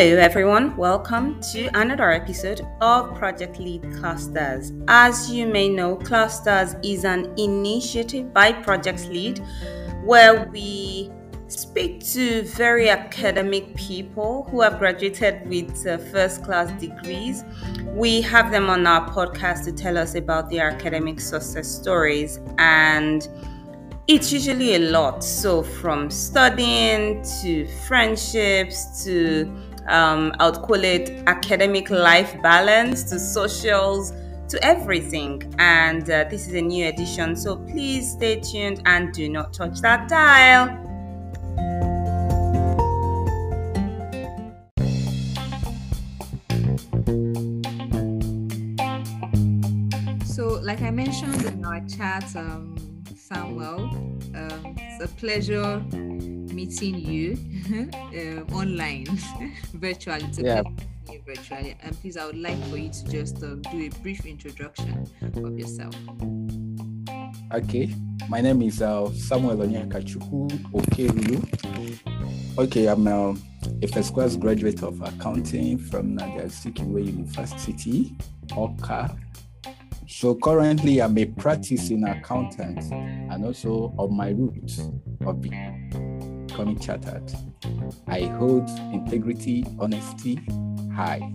Hello, everyone. Welcome to another episode of Project Lead Clusters. As you may know, Clusters is an initiative by Project Lead where we speak to very academic people who have graduated with uh, first class degrees. We have them on our podcast to tell us about their academic success stories and it's usually a lot. So, from studying to friendships to um, I would call it academic life balance to socials to everything. And uh, this is a new edition. So, please stay tuned and do not touch that dial. So, like I mentioned in our chat, um, Samuel. Um, it's a pleasure meeting you um, online, virtually. It's yeah. virtually. And please, I would like for you to just um, do a brief introduction of yourself. Okay, my name is uh, Samuel Onyekachuku Okerulu. Okay, I'm uh, a first class graduate of accounting from Nnamdi Azikiwe University, Awka. So currently, I'm a practicing accountant and also on my route of chartered. I hold integrity, honesty high.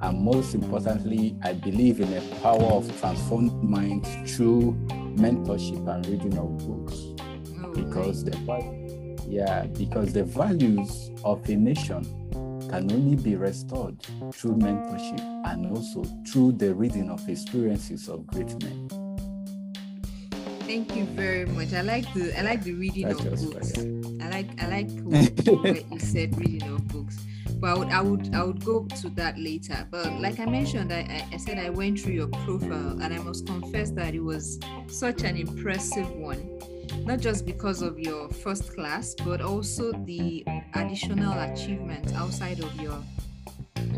And most importantly, I believe in the power of transformed minds through mentorship and reading of books. Oh, Because the yeah, because the values of a nation can only be restored through mentorship and also through the reading of experiences of great men. Thank you very much. I like the I like the reading That's of books. I like I like what, you said reading of books. But I would I would I would go to that later. But like I mentioned, I, I said I went through your profile and I must confess that it was such an impressive one. Not just because of your first class, but also the additional achievements outside of your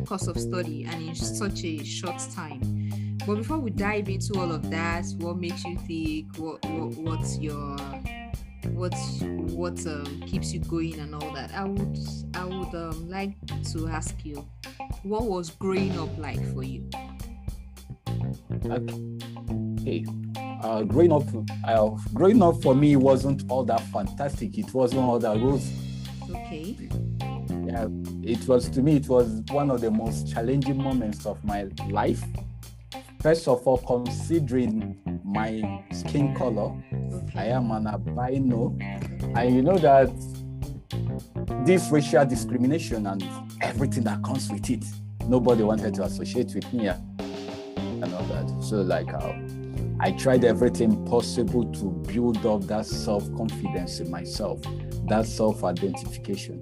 course of study and in such a short time. But before we dive into all of that, what makes you think? What, what what's your what's what um, keeps you going and all that? I would I would um, like to ask you, what was growing up like for you? Okay. Uh, growing up, uh, growing up for me wasn't all that fantastic. It wasn't all that rose. Okay. Yeah, it was to me. It was one of the most challenging moments of my life. First of all, considering my skin color, I am an albino, and you know that this racial discrimination and everything that comes with it, nobody wanted to associate with me and all that. So, like, uh, I tried everything possible to build up that self confidence in myself, that self identification.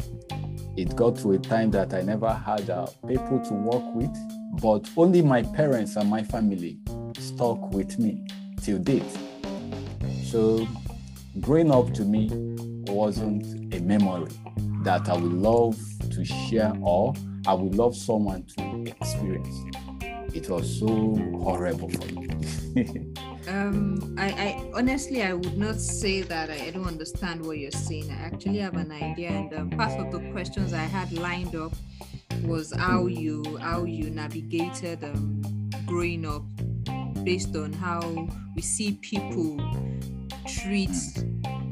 It got to a time that I never had uh, people to work with, but only my parents and my family stuck with me till date. So, growing up to me wasn't a memory that I would love to share or I would love someone to experience. It was so horrible for me. Um, I, I honestly I would not say that I, I don't understand what you're saying. I actually have an idea, and um, part of the questions I had lined up was how you how you navigated um, growing up based on how we see people treat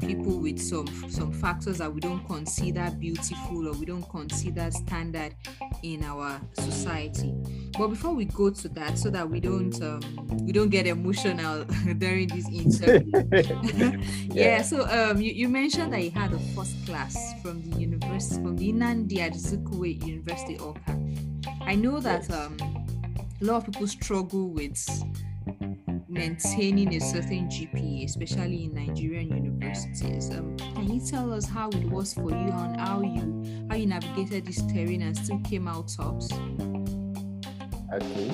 people with some some factors that we don't consider beautiful or we don't consider standard in our society. But before we go to that so that we don't um, we don't get emotional during this interview. Yeah. so um you, you mentioned that you had a first class from the university from the Nnamdi Azikiwe University Awka I know that um a lot of people struggle with maintaining a certain GPA, especially in Nigerian universities. Um, can you tell us how it was for you and how you how you navigated this terrain and still came out tops? Okay.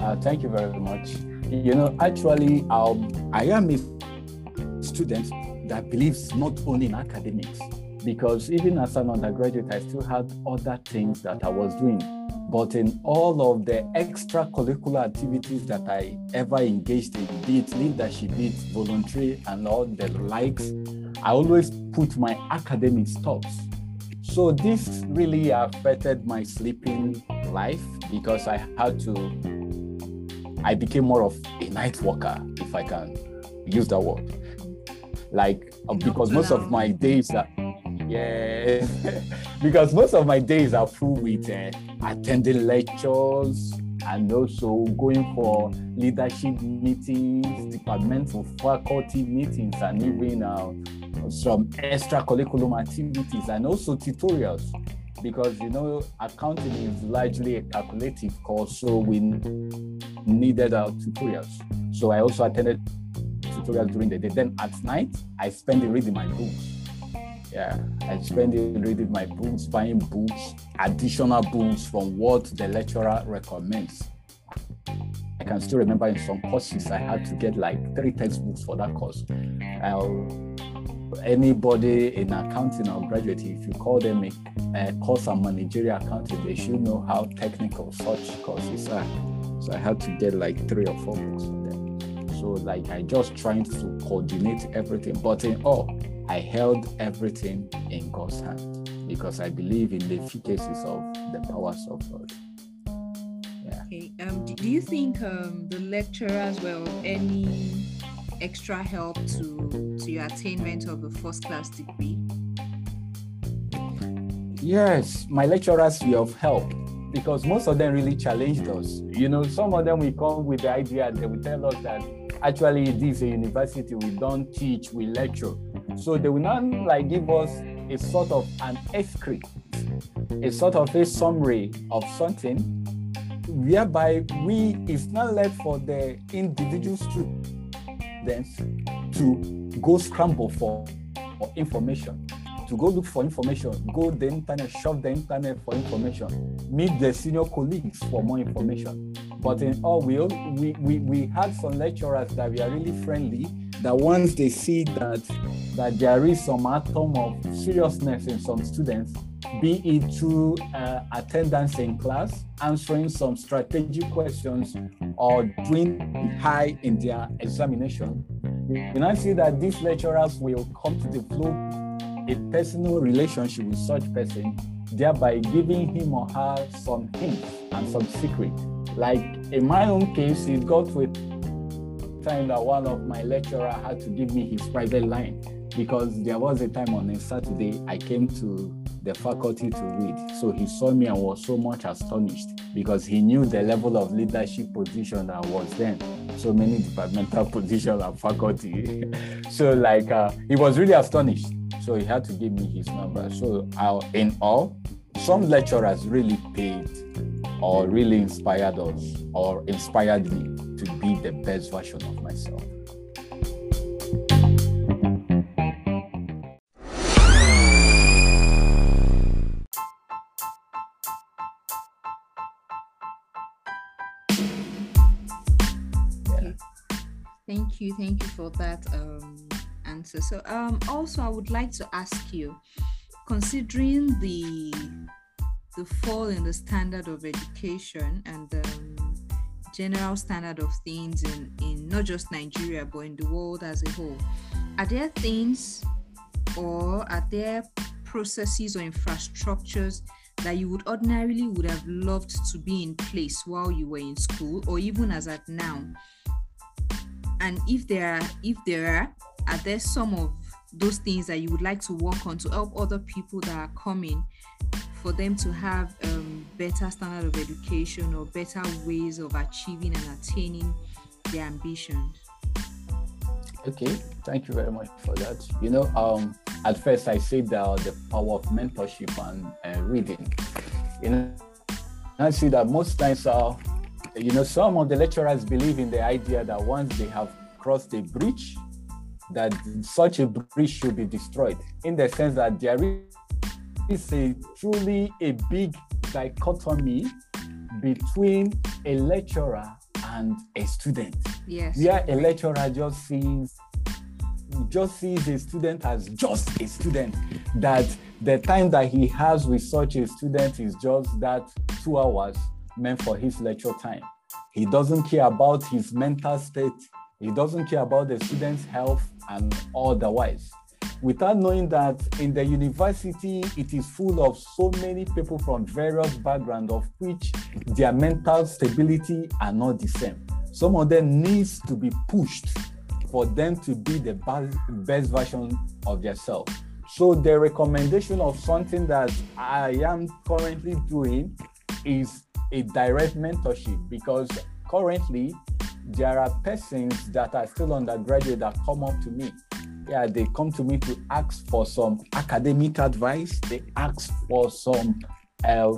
Uh, thank you very much. You know, actually, um, I am a student that believes not only in academics, because even as an undergraduate, I still had other things that I was doing. But in all of the extracurricular activities that I ever engaged in, be it leadership, be it voluntary, and all the likes, I always put my academics tops. so this really affected my sleeping life because I had to, I became more of a night walker, if I can use that word. Like, uh, because most of my days are, yeah, because most of my days are full with uh, attending lectures and also going for leadership meetings, departmental faculty meetings, and even uh, some extracurriculum activities and also tutorials. Because you know accounting is largely a calculative course so we needed our tutorials. So i also attended tutorials during the day. Then at night i spend it reading my books yeah i spend it reading my books buying books additional books from what the lecturer recommends i can still remember in some courses i had to get like three textbooks for that course anybody in accounting or graduate, if you call them a, a course on managerial accounting, they should know how technical such courses are. So I had to get like three or four books on them. So like I just trying to coordinate everything, but in all, I held everything in God's hand because I believe in the efficacies of the powers of God. Yeah. Okay. Um, do you think um, the lecturers were of any extra help to to your attainment of a first class degree? Yes, my lecturers were of help because most of them really challenged us. You know, some of them will come with the idea they will tell us that actually this is a university, we don't teach, we lecture. So they will not like give us a sort of an script, a sort of a summary of something, whereby we it's not left for the individual student to go scramble for, for information, to go look for information, go the internet, shop the internet for information, meet the senior colleagues for more information. But in all, we, we, we, we had some lecturers that we are really friendly, that once they see that, that there is some atom of seriousness in some students, be it through uh, attendance in class, answering some strategic questions, or doing high in their examination, you now see that these lecturers will come to develop a personal relationship with such person, thereby giving him or her some hints and some secret. Like in my own case, it got with time that one of my lecturer had to give me his private line because there was a time on a Saturday I came to the faculty to read. So he saw me and was so much astonished because he knew the level of leadership position that was then. So many departmental positions and faculty. so like uh, he was really astonished. So he had to give me his number. So uh, in all, some lecturers really paid or really inspired us or inspired me to be the best version of myself. Thank you, thank you for that um, answer. So, um, also, I would like to ask you, considering the the fall in the standard of education and um, general standard of things in, in not just Nigeria but in the world as a whole, are there things or are there processes or infrastructures that you would ordinarily would have loved to be in place while you were in school or even as at now? And if there are if there are are there some of those things that you would like to work on to help other people that are coming for them to have um, better standard of education or better ways of achieving and attaining their ambitions. Okay thank you very much for that. You know um at first i said that the power of mentorship and uh, reading. You know i see that most times uh, you know, some of the lecturers believe in the idea that once they have crossed a breach, that such a breach should be destroyed, in the sense that there is a truly a big dichotomy between a lecturer and a student. Yes. Where a lecturer just sees just sees a student as just a student, that the time that he has with such a student is just that two hours meant for his lecture time. He doesn't care about his mental state. He doesn't care about the student's health and otherwise. Without knowing that in the university it is full of so many people from various backgrounds of which their mental stability are not the same. Some of them needs to be pushed for them to be the best version of themselves. So the recommendation of something that i am currently doing is a direct mentorship because currently there are persons that are still undergraduate that come up to me yeah, they come to me to ask for some academic advice. They ask for some uh,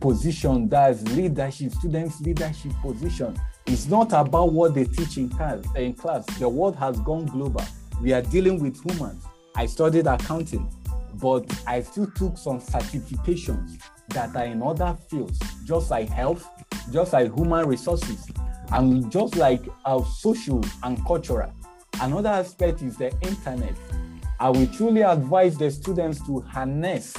position that's leadership, students' leadership position. It's not about what they teach in class. In class, the world has gone global. We are dealing with humans. I studied accounting, but I still took some certifications that are in other fields, just like health, just like human resources, and just like our social and cultural. Another aspect is the internet. I will truly advise the students to harness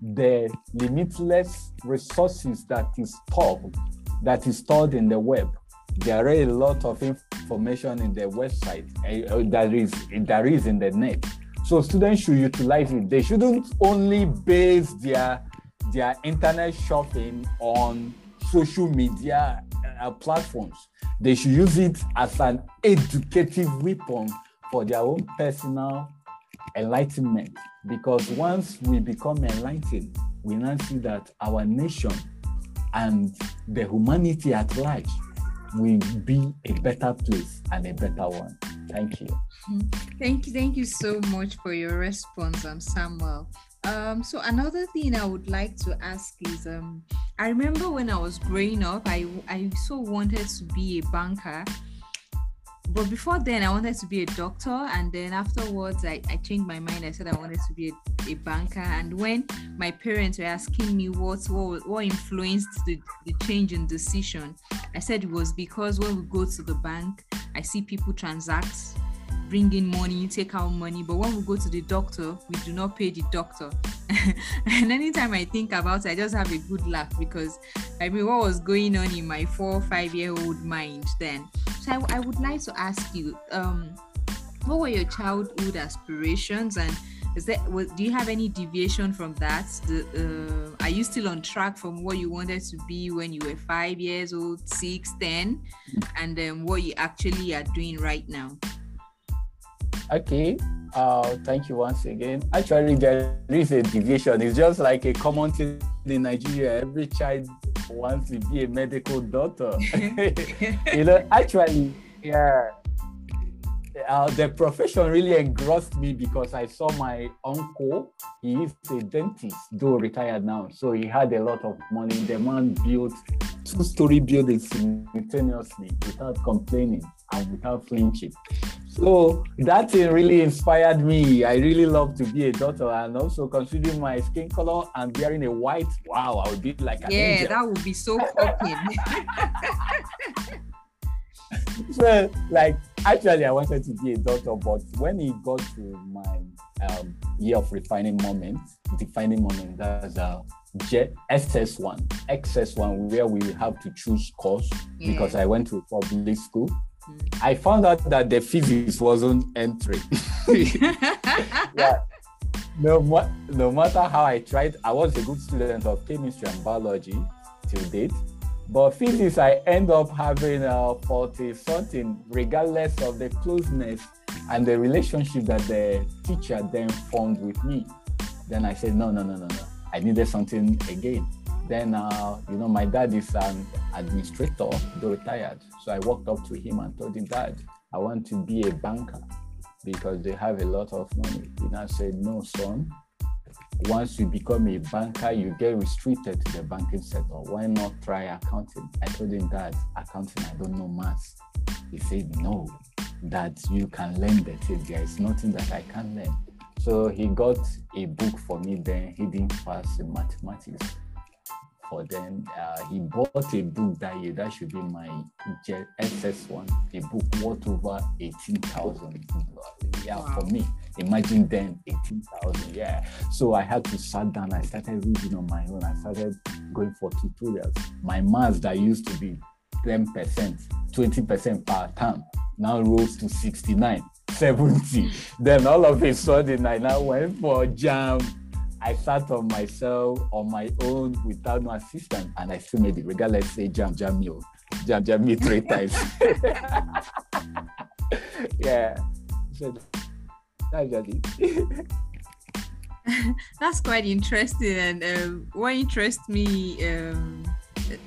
the limitless resources that is stored, that is stored in the web. There are a lot of information in the website uh, that is that is in the net. So students should utilize it. They shouldn't only base their their internet shopping on social media uh, platforms. They should use it as an educative weapon for their own personal enlightenment. Because once we become enlightened, we now see that our nation and the humanity at large will be a better place and a better one. Thank you. Thank you. Thank you so much for your response, um, Samuel. Um, so another thing I would like to ask is, um, I remember when I was growing up, I I so wanted to be a banker, but before then I wanted to be a doctor, and then afterwards I, I changed my mind. I said I wanted to be a, a banker, and when my parents were asking me what what, what influenced the, the change in decision, I said it was because when we go to the bank, I see people transact bring in money, take out money. But when we go to the doctor, we do not pay the doctor. and anytime I think about it, I just have a good laugh because I mean, what was going on in my four five year old mind then? So I, I would like to ask you, um, what were your childhood aspirations and is that do you have any deviation from that the, uh, are you still on track from what you wanted to be when you were five years old six ten and um, what you actually are doing right now Okay. Uh, thank you once again. Actually, there is a deviation. It's just like a common thing in Nigeria. Every child wants to be a medical doctor. you know, actually, yeah. Uh, the profession really engrossed me because I saw my uncle. He is a dentist, though retired now. So he had a lot of money. The man built two-story buildings simultaneously without complaining and without flinching. So that thing really inspired me. I really love to be a doctor and also considering my skin color and wearing a white, wow, I would be like an Yeah, angel. that would be so popping. so like actually I wanted to be a doctor, but when it got to my um, year of refining moment, defining moment, that's uh J- SS1, XS1, where we have to choose course yeah. because I went to public school. I found out that the physics wasn't entering. No, no matter how I tried, I was a good student of chemistry and biology till date. But physics, I end up having uh, a 40 something, regardless of the closeness and the relationship that the teacher then formed with me. Then I said, no, no, no, no, no. I needed something again. Then, uh, you know, my dad is an administrator, though retired. So I walked up to him and told him, Dad, I want to be a banker because they have a lot of money. He now said, No, son. Once you become a banker, you get restricted to the banking sector. Why not try accounting? I told him, Dad, accounting, I don't know maths. He said, No, that you can learn the thing. There is nothing that I can learn. So he got a book for me then, Hidden Fast in Mathematics for them. Uh, he bought a book that year. That should be my SS one. A book worth over eighteen thousand. Yeah, wow. for me. Imagine then eighteen thousand. Yeah. So I had to sit down. I started reading on my own. I started going for tutorials. My maths that used to be ten percent, twenty percent per term now rose to sixty nine. 70. Then all of a sudden, I now went for JAMB. I sat on myself on my own without no assistant, and I still made it, regardless say jam jam me, jam jam me three times. yeah, so that's just it. That's quite interesting, and um, what interests me um,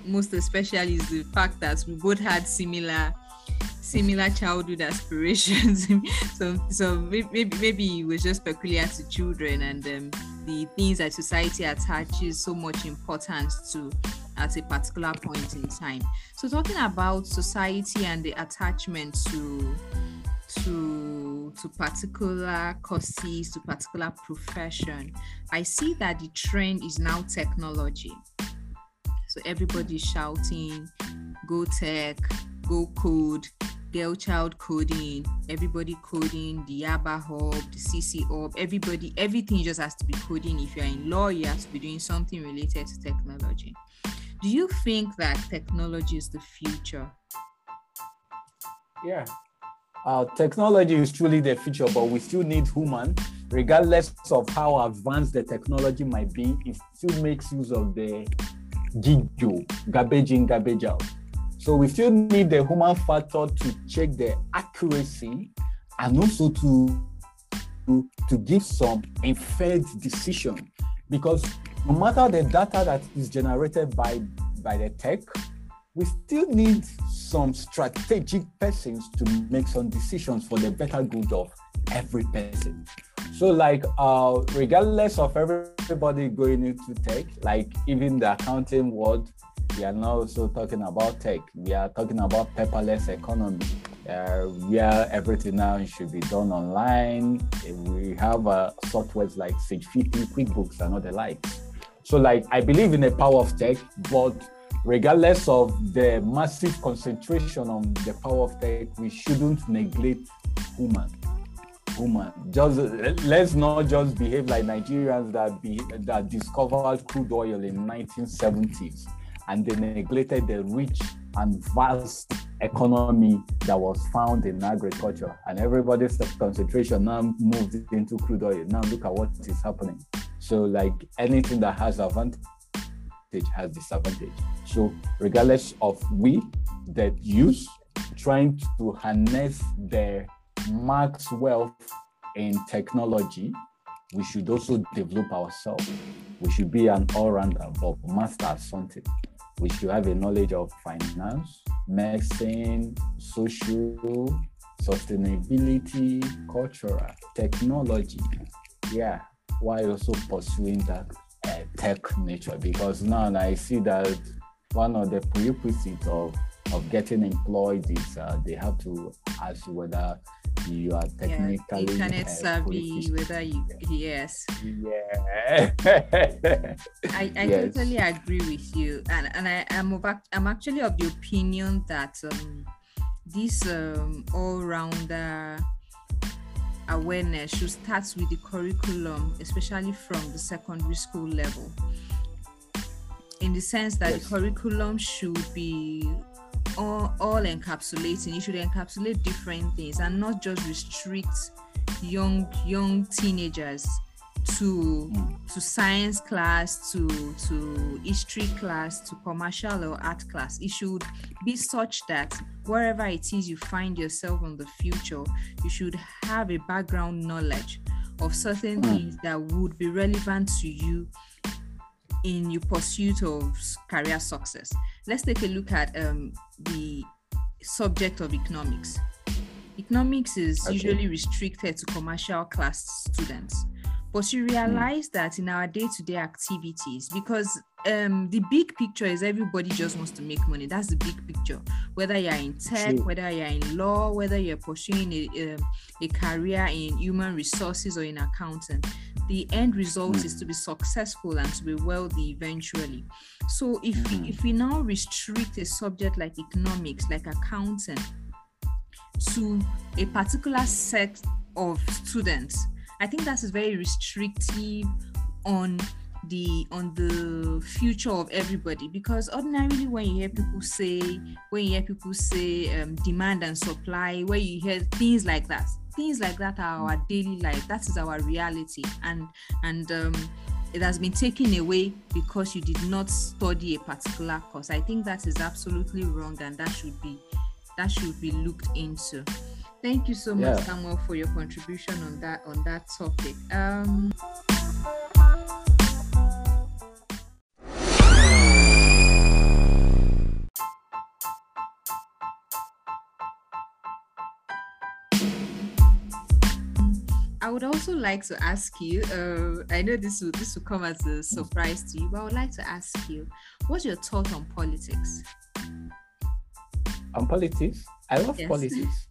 most especially is the fact that we both had similar similar childhood aspirations. so so maybe maybe it was just peculiar to children and um, the things that society attaches so much importance to at a particular point in time. So talking about society and the attachment to to to particular courses, to particular profession, I see that the trend is now technology. So everybody's shouting, go tech, go code, girl child coding, everybody coding, the Yaba hub, the CC hub, everybody, everything just has to be coding. If you're in law, you have to be doing something related to technology. Do you think that technology is the future? Yeah. Uh, technology is truly the future, but we still need human. Regardless of how advanced the technology might be, it still makes use of the GIGO, garbage in, garbage out. So we still need the human factor to check the accuracy and also to, to, to give some inferred decision. Because no matter the data that is generated by, by the tech, we still need some strategic persons to make some decisions for the better good of every person. So like uh, regardless of everybody going into tech, like even the accounting world, we are now also talking about tech. We are talking about paperless economy, uh, where everything now should be done online. We have uh, softwares like Sage 50, QuickBooks, and other likes. So like I believe in the power of tech, but regardless of the massive concentration on the power of tech, we shouldn't neglect human woman. Just let's not just behave like Nigerians that be that discovered crude oil in 1970s and they neglected the rich and vast economy that was found in agriculture. And everybody's concentration now moved into crude oil. Now look at what is happening. So like anything that has advantage has disadvantage. So regardless of we that use trying to harness the max wealth in technology, we should also develop ourselves. We should be an all-rounder, but master something. We should have a knowledge of finance, medicine, social, sustainability, cultural, technology. Yeah, while also pursuing that uh, tech nature. Because now I see that one of the prerequisites of of getting employed is uh, they have to ask whether you are technically yeah, internet uh, savvy, whether you yes. Yeah. I, I yes. totally agree with you, and and I am of I'm actually of the opinion that um, this um, all rounder awareness should start with the curriculum, especially from the secondary school level. In the sense that yes. the curriculum should be all, all encapsulating. You should encapsulate different things and not just restrict young young teenagers to mm. to science class to to history class to commercial or art class it should be such that wherever it is you find yourself in the future you should have a background knowledge of certain mm. things that would be relevant to you in your pursuit of career success. Let's take a look at um, the subject of economics. Economics is okay. usually restricted to commercial class students, but you realize mm. that in our day to day activities, because um, the big picture is everybody just wants to make money. That's the big picture. Whether you're in tech, whether you're in law, whether you're pursuing a, um, a career in human resources or in accounting, the end result mm. is to be successful and to be wealthy eventually. So if mm. we, if we now restrict a subject like economics, like accounting, to a particular set of students, I think that is very restrictive on the on the future of everybody because ordinarily when you hear people say when you hear people say um, demand and supply where you hear things like that things like that are our daily life. That is our reality, and and um, it has been taken away because you did not study a particular course. I think that is absolutely wrong, and that should be that should be looked into. Thank you so much, yeah. Samuel, for your contribution on that on that topic. Um, I would also like to ask you. Uh, I know this will this will come as a surprise to you, but I would like to ask you, what's your thought on politics? On politics, I love yes. politics.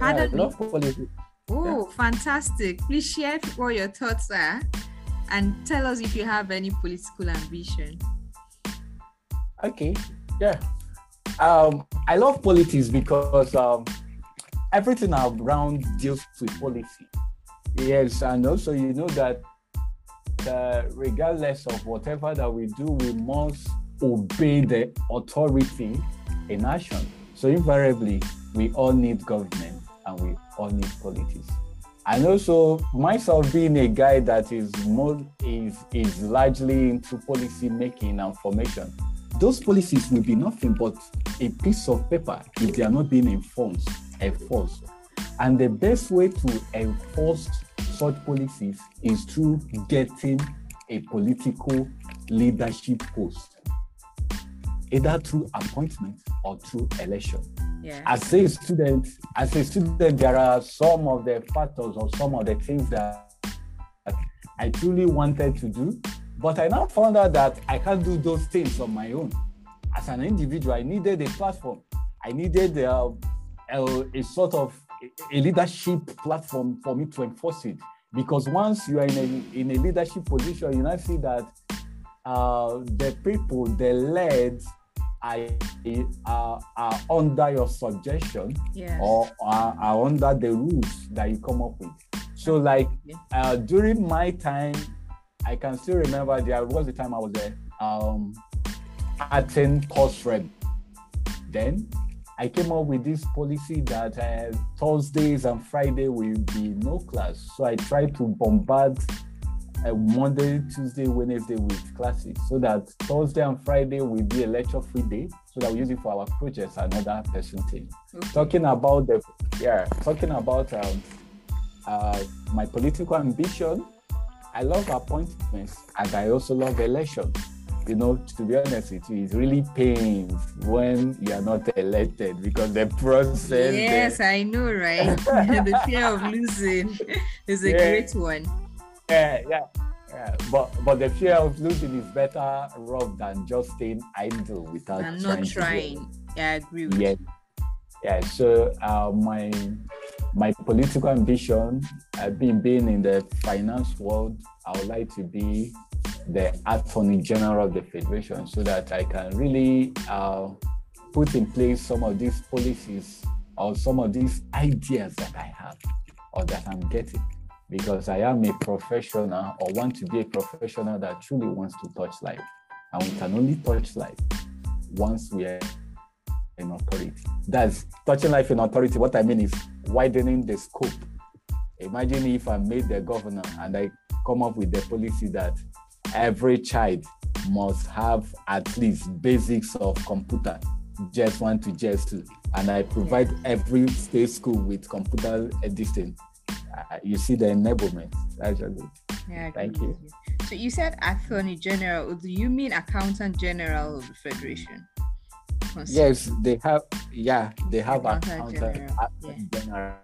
Pardon I love politics. Oh, yeah. fantastic! Please share what your thoughts are, and tell us if you have any political ambition. Okay. Yeah. Um, I love politics because um, everything around deals with policy. Yes, and also you know that uh, regardless of whatever that we do, we must obey the authority in action. So invariably, we all need government and we all need politics. And also myself being a guy that is more is is largely into policy making and formation. Those policies will be nothing but a piece of paper if they are not being enforced. enforced. And the best way to enforce such policies is through getting a political leadership post, either through appointment or through election. Yeah. As a student, as a student, there are some of the factors or some of the things that I truly wanted to do, but I now found out that I can't do those things on my own. As an individual, I needed a platform. I needed uh, a, a sort of a leadership platform for me to enforce it. Because once you are in a, in a leadership position, you now see that uh, the people, the led, are, are, are under your suggestion yes. or are, are, under the rules that you come up with. So, like uh, during my time, I can still remember there was the time I was a um, acting course rep. Then I came up with this policy that uh, Thursdays and Friday will be no class. So I tried to bombard uh, Monday, Tuesday, Wednesday with classes so that Thursday and Friday will be a lecture free day so that we use it for our projects and other person things. Okay. Talking about the, yeah, talking about um, uh, my political ambition, I love appointments and I also love elections you know, to be honest with you, it really pains when you are not elected because the process. Yes, the... I know, right? the fear of losing is a yeah. great one. Yeah, yeah. Yeah, but but the fear of losing is better rough than just staying idle without I'm not trying. Yeah, I agree with yeah. Yeah, so uh, my my political ambition, I've been being in the finance world. I would like to be the Attorney General of the Federation so that I can really uh, put in place some of these policies or some of these ideas that I have or that I'm getting because I am a professional or want to be a professional that truly wants to touch life. And we can only touch life once we are in authority. That's touching life in authority. What I mean is widening the scope. Imagine if I made the governor and I come up with the policy that every child must have at least basics of computer just one to just two and i provide every state school with computer editing uh, you see the enablement Actually, yeah thank you. you. so you said attorney general do you mean accountant general of the federation yes they have yeah they have accountant, accountant general. Yeah. general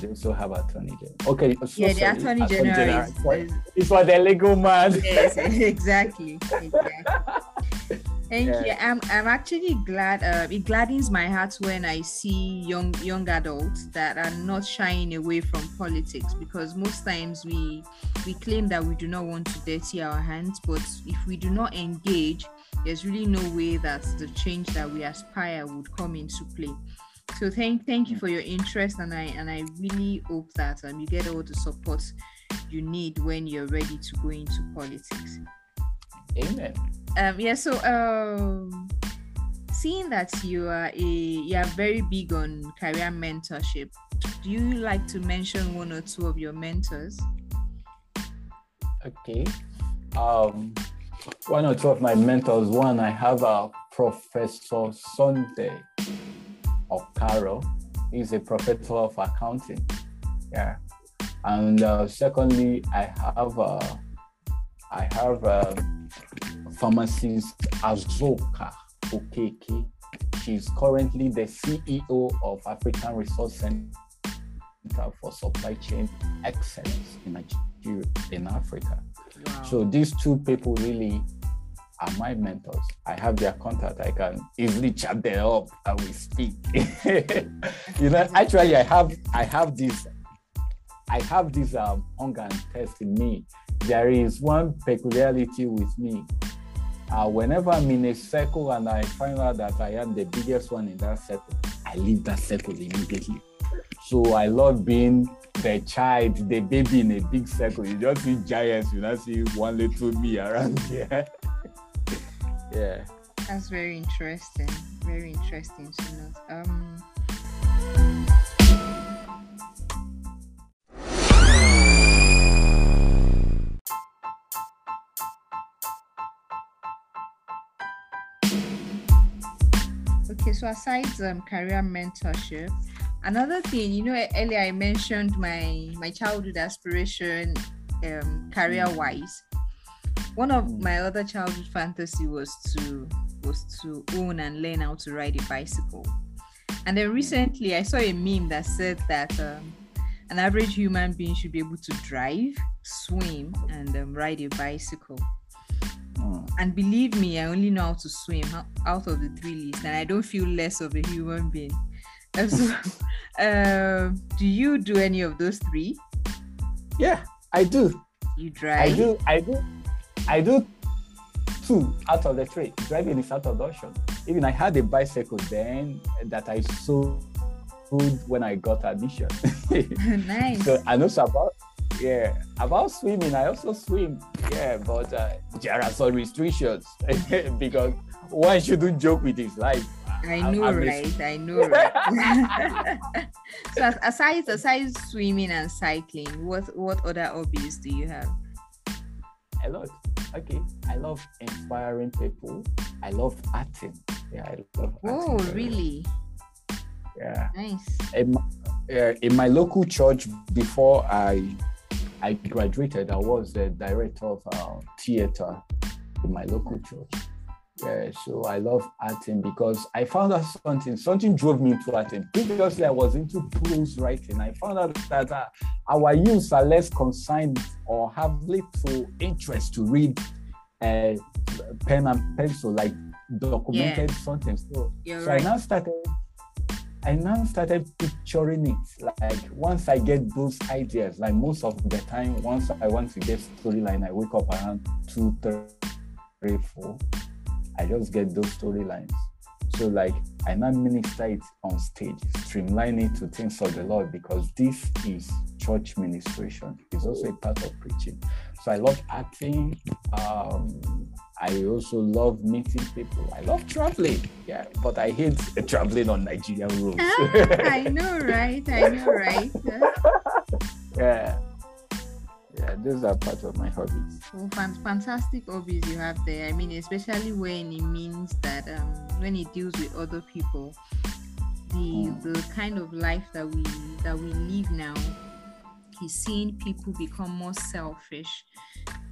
they also have attorney general. Okay, so yeah, the sorry, attorney, attorney general, general. Is, for, is for the legal man. Yes, exactly. exactly. Thank yeah. you. I'm I'm actually glad. Uh, it gladdens my heart when I see young young adults that are not shying away from politics because most times we we claim that we do not want to dirty our hands, but if we do not engage, there's really no way that the change that we aspire would come into play. So thank thank you for your interest, and I and I really hope that um, you get all the support you need when you're ready to go into politics. Amen. Um, yeah. So um, seeing that you are a you are very big on career mentorship, do you like to mention one or two of your mentors? Okay. Um, one or two of my mentors. One, I have a Professor Sunday Okaro. He's a professor of accounting. Yeah. And uh, secondly, I have uh, I have pharmacist Azuka Okeke. She's currently the CEO of African Resource Center for Supply Chain Excellence in Nigeria, in Africa. Wow. So these two people really are my mentors. I have their contact. I can easily chat them up and we speak. you know, actually, I have I have this I have this um, hunger and thirst in me. There is one peculiarity with me. Uh, whenever I'm in a circle and I find out that I am the biggest one in that circle, I leave that circle immediately. So I love being the child, the baby in a big circle. You just see giants, you not see one little me around here. yeah. That's very interesting. Very interesting to note. Um Okay, so aside um, career mentorship, another thing, you know, earlier I mentioned my my childhood aspiration, um, career wise. One of my other childhood fantasy was to was to own and learn how to ride a bicycle. And then recently, I saw a meme that said that um, an average human being should be able to drive, swim, and um, ride a bicycle. And believe me, I only know how to swim out of the three lists, and I don't feel less of a human being. So, uh, do you do any of those three? Yeah, I do. You drive? I do. I do. I do two out of the three. Driving is out of the option. Even I had a bicycle then that I sold when I got admission. nice. so I know about yeah about swimming i also swim yeah but uh, there are some restrictions because one shouldn't joke with his life I know, I, right? I know, right? so, aside aside swimming and cycling, what what other hobbies do you have? A lot. Okay, I love inspiring people. I love acting. Yeah, I love. Oh, really? Yeah. Nice. In, uh, in my local church, before I I graduated, I was the director of uh, theater in my local church. Yeah, so I love acting because I found out something. Something drove me into acting. Previously, I was into prose writing. I found out that uh, our youths are less concerned or have little interest to read uh, pen and pencil, like documented yeah. something. So, so right. I now started I now started picturing it. Like once I get those ideas, like most of the time, once I want to get storyline, I wake up around two, three, four. I just get those storylines. So like I now minister it on stage, streamline it to things of the Lord because this is church ministration. It's also a part of preaching. So I love acting. Um, I also love meeting people. I love traveling. Yeah, but I hate traveling on Nigerian roads. ah, I know, right? I know, right? yeah. Yeah, those are part of my hobbies. Well, fantastic hobbies you have there. I mean, especially when it means that um, when it deals with other people, the mm. the kind of life that we that we live now is seeing people become more selfish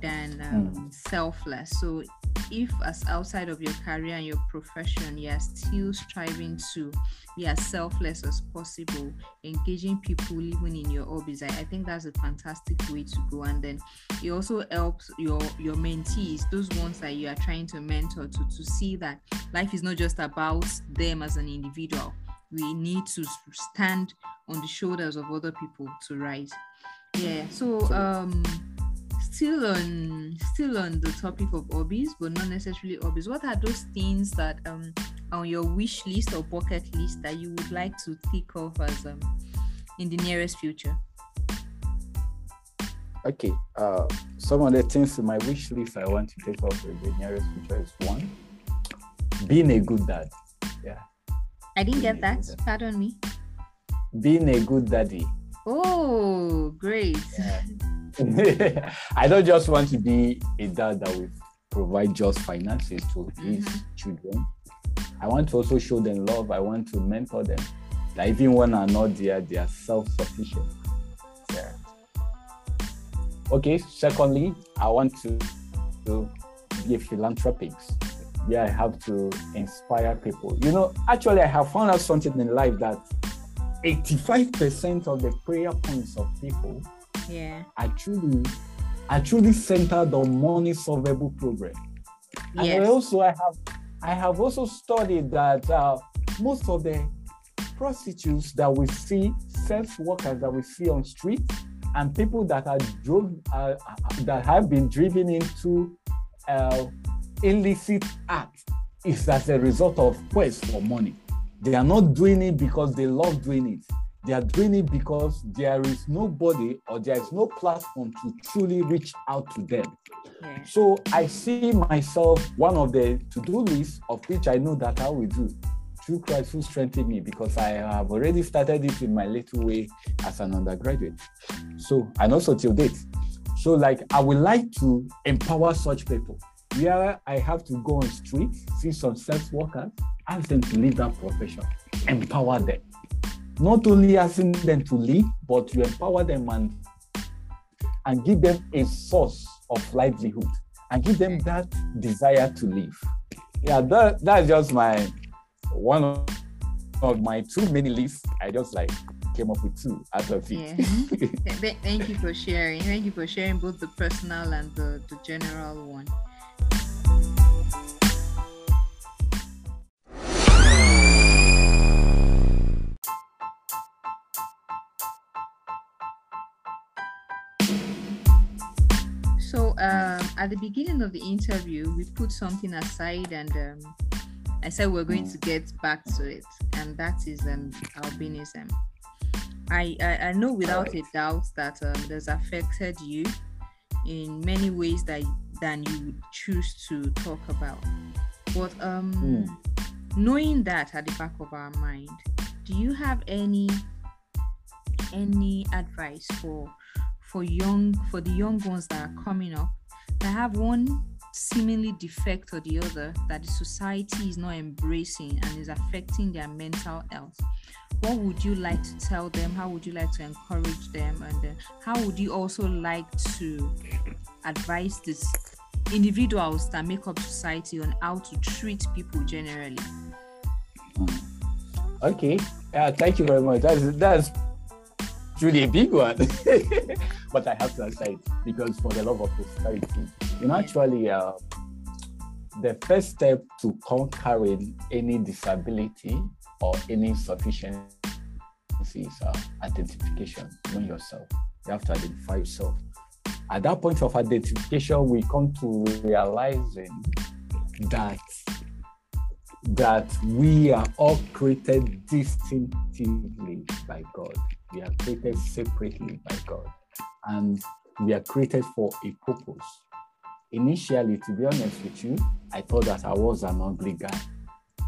than um, mm. selfless. So, if as outside of your career and your profession, you are still striving to be as selfless as possible, engaging people even in your hobbies, I, I think that's a fantastic way to go. And then it also helps your your mentees, those ones that you are trying to mentor, to to see that life is not just about them as an individual. We need to stand on the shoulders of other people to rise. Yeah. So um still on still on the topic of hobbies, but not necessarily hobbies. What are those things that um on your wish list or bucket list that you would like to tick off as um in the nearest future? Okay. Uh, some of the things in my wish list I want to take off in the nearest future is one, being a good dad. Yeah. I didn't being get that. Pardon me. being a good daddy. Oh, great. Yeah. I don't just want to be a dad that will provide just finances to his Mhm. children. I want to also show them love. I want to mentor them. That even when I'm not there, they are self-sufficient. Yeah. Okay. Secondly, I want to, to be a philanthropic. Yeah, I have to inspire people. You know, actually, I have found out something in life that 85% of the prayer points of people Yeah. are truly are truly centered on money solvable problem. And also I have I have also studied that uh, most of the prostitutes that we see, sex workers that we see on street, and people that are drove uh, uh, that have been driven into uh, illicit acts is as a result of quest for money. They are not doing it because they love doing it. They are doing it because there is nobody or there is no platform to truly reach out to them. Yeah. So I see myself one of the to-do lists of which I know that I will do through Christ who strengthened me because I have already started it in my little way as an undergraduate. So and also till date. So like I would like to empower such people. Where I have to go on street, see some sex workers, ask them to leave that profession, empower them. Not only asking them to leave, but you empower them and and give them a source of livelihood and give them that desire to live. Yeah, that, that's just my one of, of my two many lists. I just like came up with two out of Yeah. it. Th- Thank you for sharing. Thank you for sharing both the personal and the, the general one. So um, at the beginning of the interview, we put something aside, and um, I said we're going to get back to it, and that is um, albinism. I, I I know without a doubt that um, it has affected you in many ways that than you choose to talk about. But um, knowing that at the back of our mind, do you have any any advice for for young for the young ones that are coming up that have one seemingly defect or the other that the society is not embracing and is affecting their mental health what would you like to tell them how would you like to encourage them and uh, how would you also like to advise these individuals that make up society on how to treat people generally Okay. Yeah, thank you very much. That's that's truly a big one. but I have to answer it because for the love of posterity. You know, actually uh, the first step to conquering any disability or any insufficiency is uh, identification. Know yourself. You have to identify yourself. At that point of identification, we come to realizing that that we are all created distinctively by God. We are created separately by God. And we are created for a purpose. Initially, to be honest with you, I thought that I was an ugly guy.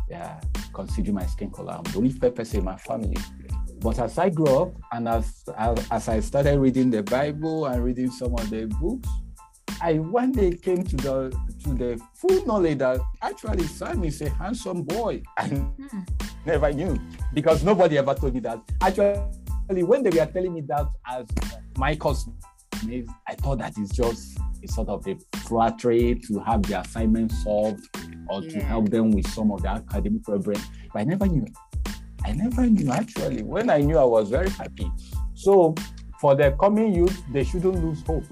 Yeah, consider my skin color. I'm the only fair person in my family. But as I grew up and as, as, as I started reading the Bible and reading some of the books, I one day came to the to the full knowledge that actually Sam is a handsome boy. I Hmm. never knew because nobody ever told me that. Actually, when they were telling me that as my cosmate, I thought that is just a sort of a flattery to have the assignment solved or to help them with some of the academic problem. But I never knew. I never knew actually. When I knew, I was very happy. So for the coming youth, they shouldn't lose hope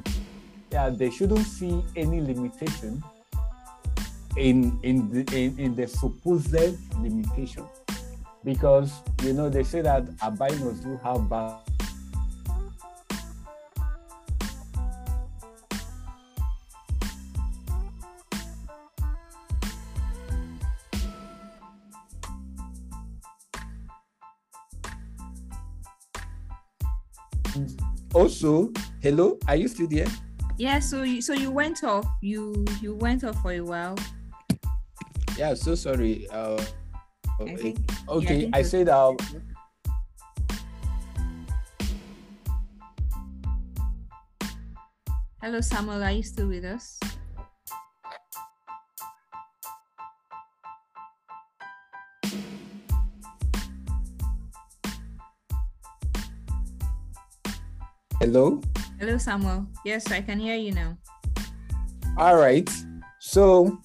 yeah, they shouldn't see any limitation in in the in, in the supposed limitation. Because you know they say that albinos do have bad also, hello, are you still there? Yeah, so you so you went off. You you went off for a while. Yeah, so sorry. Uh, okay, I think, okay. Yeah, I, I said uh, Hello, Samuel. Are you still with us? Hello? Hello, Samuel. Yes, I can hear you now. All right. So,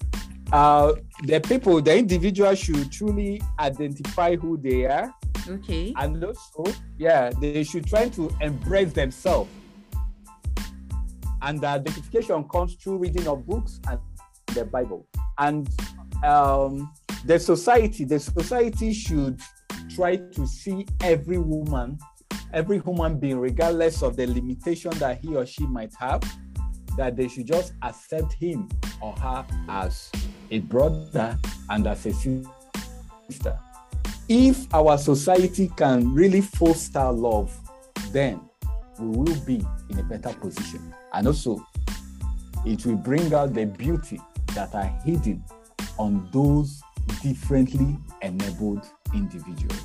uh, the people, the individual should truly identify who they are. Okay. And also, yeah, they should try to embrace themselves. And the identification comes through reading of books and the Bible. And um, the society, the society should try to see every woman, every human being, regardless of the limitation that he or she might have, that they should just accept him or her as a brother and as a sister. If our society can really foster love, then we will be in a better position. And also, it will bring out the beauty that are hidden on those differently enabled individuals.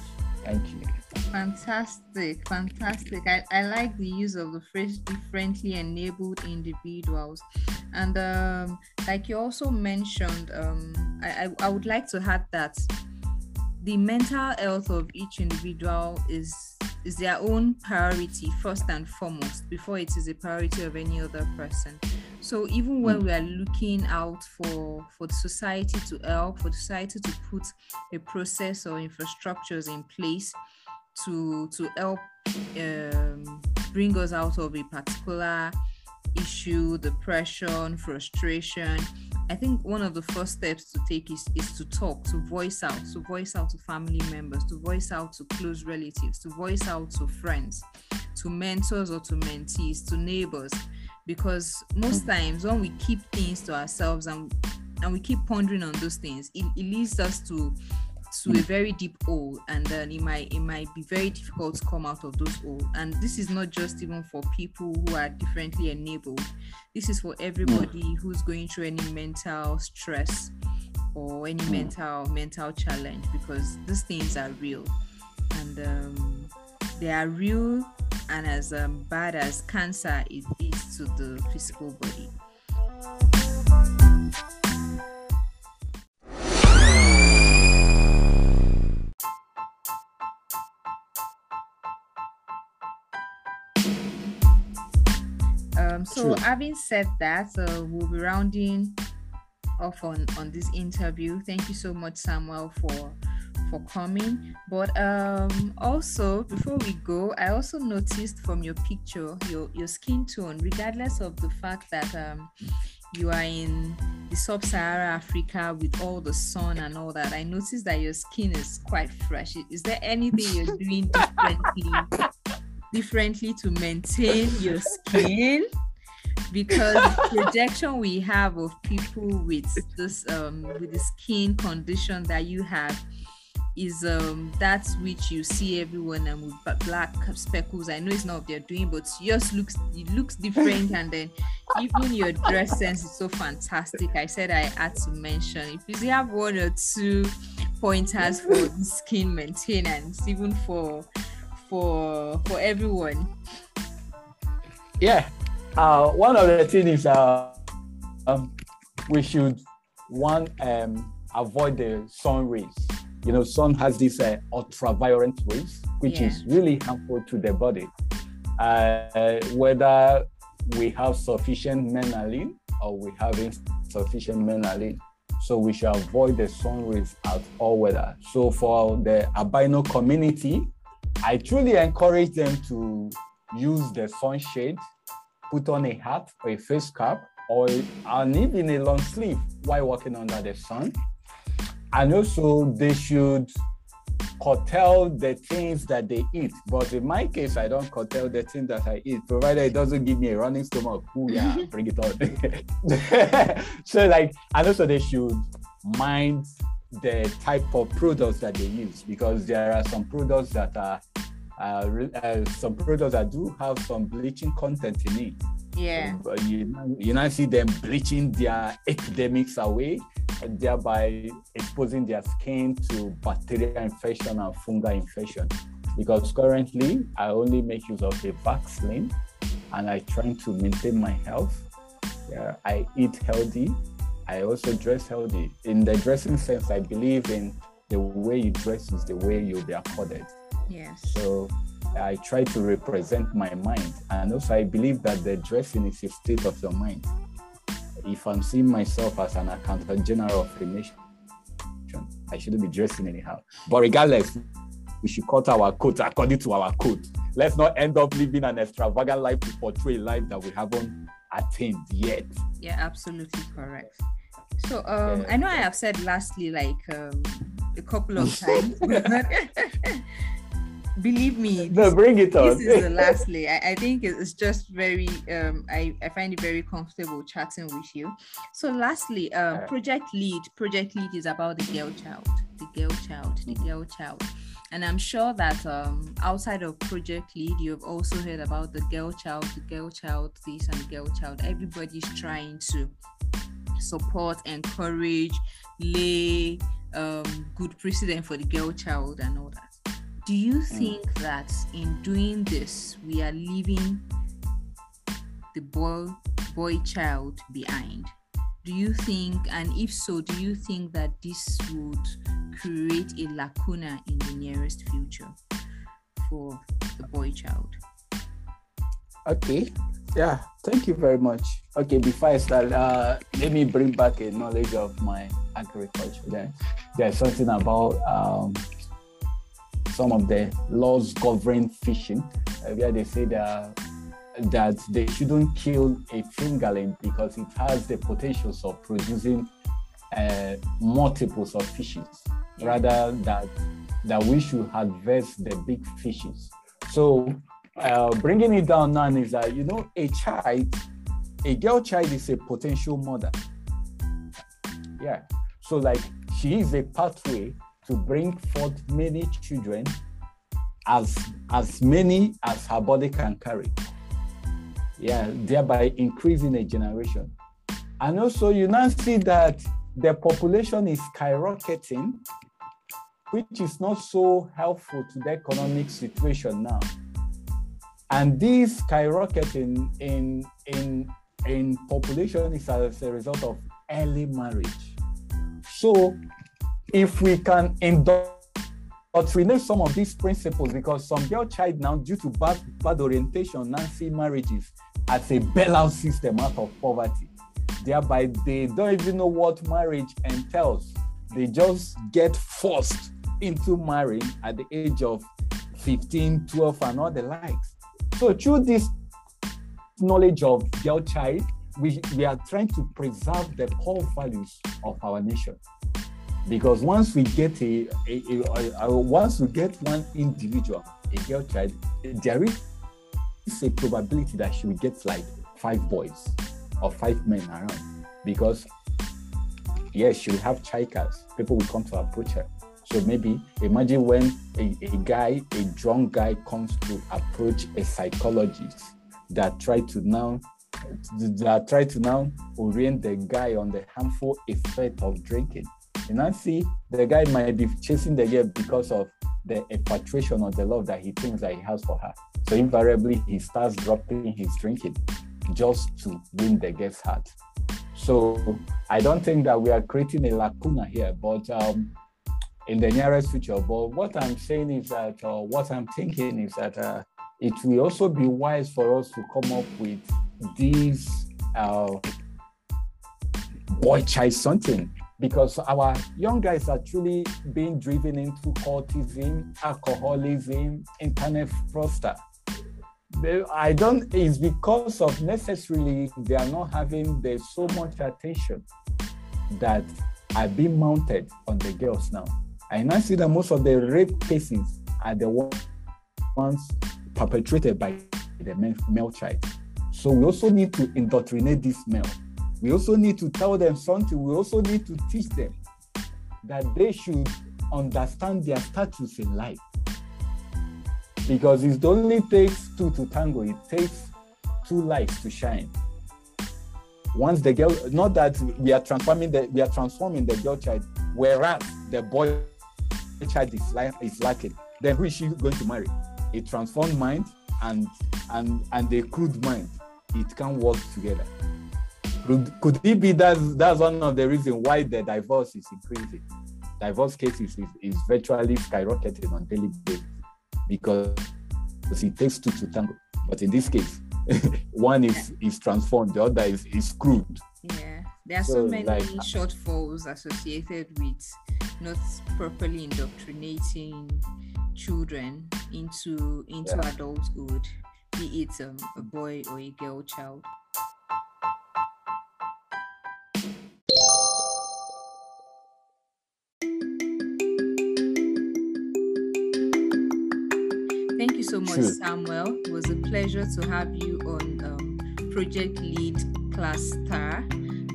Thank you. Fantastic, fantastic. I, I like the use of the phrase differently enabled individuals. And um, like you also mentioned, um, I, I, I would like to add that the mental health of each individual is is their own priority first and foremost before it is a priority of any other person so even when we are looking out for for the society to help for the society to put a process or infrastructures in place to to help um, bring us out of a particular issue depression frustration I think one of the first steps to take is, is to talk, to voice out, to voice out to family members, to voice out to close relatives, to voice out to friends, to mentors or to mentees, to neighbors. Because most mm-hmm. times when we keep things to ourselves and and we keep pondering on those things, it, it leads us to to a mm. very deep hole and then it might it might be very difficult to come out of those holes. And this is not just even for people who are differently enabled. This is for mm. everybody who's going through any mental stress or any mm. mental mental challenge because these things are real. And um, they are real and as um, bad as cancer it is to the physical body Um, so True. having said that, uh, we'll be rounding off on on this interview. Thank you so much, Samuel, for for coming. But um, also before we go, I also noticed from your picture your your skin tone, regardless of the fact that um, you are in the sub-Sahara Africa with all the sun and all that. I noticed that your skin is quite fresh. Is there anything you're doing differently? differently to maintain your skin because the projection we have of people with this um with the skin condition that you have is um that's which you see everyone and with black speckles i know it's not what they're doing but yours looks it looks different and then even your dress sense is so fantastic i said i had to mention if you have one or two pointers for skin maintenance even for for for everyone Yeah. Uh, one of the things is uh, um, we should one um, avoid the sun rays. You know, sun has this uh, ultraviolet rays, which Yeah. is really harmful to the body. Uh, whether we have sufficient melanin or we have insufficient melanin. So we should avoid the sun rays at all weather. So for the albino community, I truly encourage them to use the sunshade, put on a hat or a face cap, or and even a long sleeve while walking under the sun. And also, they should curtail the things that they eat. But in my case, I don't curtail the things that I eat, provided it doesn't give me a running stomach. Ooh, yeah, bring it on. so, like, and also they should mind the type of products that they use because there are some products that are uh, uh, some products that do have some bleaching content in it. yeah But you, now- you now see them bleaching their epidemics away, thereby exposing their skin to bacterial infection and fungal infection. Because currently, I only make use of a Vaseline, and I try to maintain my health Yeah, I eat healthy. I also dress healthy. In the dressing sense, I believe in the way you dress is the way you'll be accorded. Yes. So I try to represent my mind. And also, I believe that the dressing is a state of your mind. If I'm seeing myself as an accountant general of a nation, I shouldn't be dressing anyhow. But regardless, we should cut our coat according to our code. Let's not end up living an extravagant life to portray a life that we haven't attained yet. Yeah, absolutely correct. So um, yeah. I know I have said lastly like um, a couple of times. believe me no bring it on. this is the lastly I, I think it's just very um I, I find it very comfortable chatting with you. So lastly um project lead. Project lead is about the girl child the girl child the girl child. And i'm sure that um outside of project lead you've also heard about the girl child the girl child this and the girl child. Everybody's trying to support encourage lay um, good precedent for the girl child and all that do you mm. think that in doing this we are leaving the boy boy child behind? Do you think and if so do you think that this would create a lacuna in the nearest future for the boy child? Okay. Yeah thank you very much. Okay before i start uh, let me bring back a knowledge of my agriculture then. There's something about um, some of the laws governing fishing, uh, where they say that, that they shouldn't kill a fingerling because it has the potential of producing uh, multiples of fishes, rather that that we should harvest the big fishes. So uh, bringing it down now is that you know a child, a girl child is a potential mother. Yeah. So like she is a pathway to bring forth many children as as many as her body can carry. Yeah thereby increasing a generation. And also you now see that the population is skyrocketing which is not so helpful to the economic situation now. And this skyrocketing in in in population is as a result of early marriage. So if we can indoctrinate some of these principles, because some girl child now, due to bad, bad orientation, now see marriages as a bailout system out of poverty. Thereby, they don't even know what marriage entails. They just get forced into marrying at the age of 15, 12, and all the likes. So, through this knowledge of girl child, we, we are trying to preserve the core values of our nation because once we get a, a, a, a, once we get one individual a girl child there is a probability that she will get like five boys or five men around. Because yes she will have chikers. People will come to approach her. So maybe imagine when a, a guy a drunk guy comes to approach a psychologist that try to now that try to now orient the guy on the harmful effect of drinking you now see the guy might be chasing the girl because of the infatuation or the love that he thinks that he has for her. So invariably he starts dropping his drinking just to win the girl's heart. So I don't think that we are creating a lacuna here, but um, in the nearest future. But what I'm saying is that, what I'm thinking is that uh, it will also be wise for us to come up with these uh, boy child something because our young guys are truly being driven into cultism, alcoholism, internet fraudster. I don't, it's because of necessarily they are not having the so much attention that are being mounted on the girls now. I now see that most of the rape cases are the ones perpetrated by the male child. So we also need to indoctrinate this male we also need to tell them something. We also need to teach them that they should understand their status in life. Because it only takes two to tango, it takes two lights to shine. Once the girl, not that we are transforming the we are transforming the girl child, whereas the boy child is, like, is lacking, then who is she going to marry? A transformed mind and and and a crude mind. It can work together. Could it be that's that's one of the reasons why the divorce is increasing? Divorce cases is, is virtually skyrocketing on daily basis because it takes two to tango. But in this case, one is is transformed, the other is, is screwed. Yeah, there are so, so many like, shortfalls associated with not properly indoctrinating children into into yeah. adulthood, be it um, a boy or a girl child. So much, sure. Samuel. It was a pleasure to have you on um, Project Lead Class Star.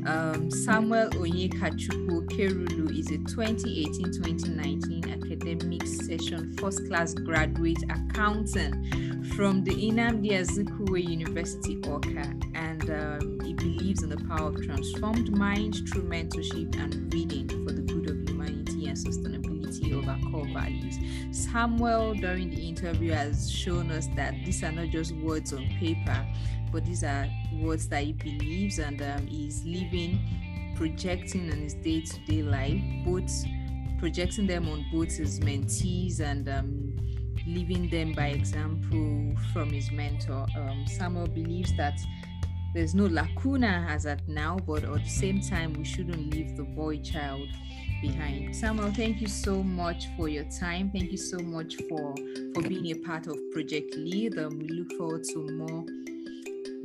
Um, Samuel Onyekachukwu Kerulu is a 2018-2019 academic session first class graduate accountant from the Nnamdi Azikiwe University Awka and um, he believes in the power of transformed mind through mentorship and reading for the good of humanity and sustainability our core values. Samuel, during the interview, has shown us that these are not just words on paper, but these are words that he believes and um, he's living, projecting on his day to day life, both projecting them on both his mentees and um, living them by example from his mentor. Um, Samuel believes that there's no lacuna as at now, but at the same time, we shouldn't leave the boy child behind. Samuel, thank you so much for your time. Thank you so much for for being a part of Project Lead. Um, we look forward to more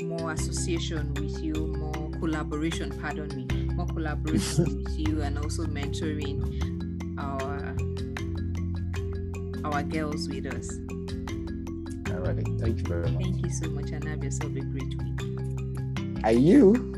more association with you, more collaboration, pardon me, more collaboration with you and also mentoring our our girls with us. All right. Thank you very much. Thank you so much and have yourself a great week. Are you?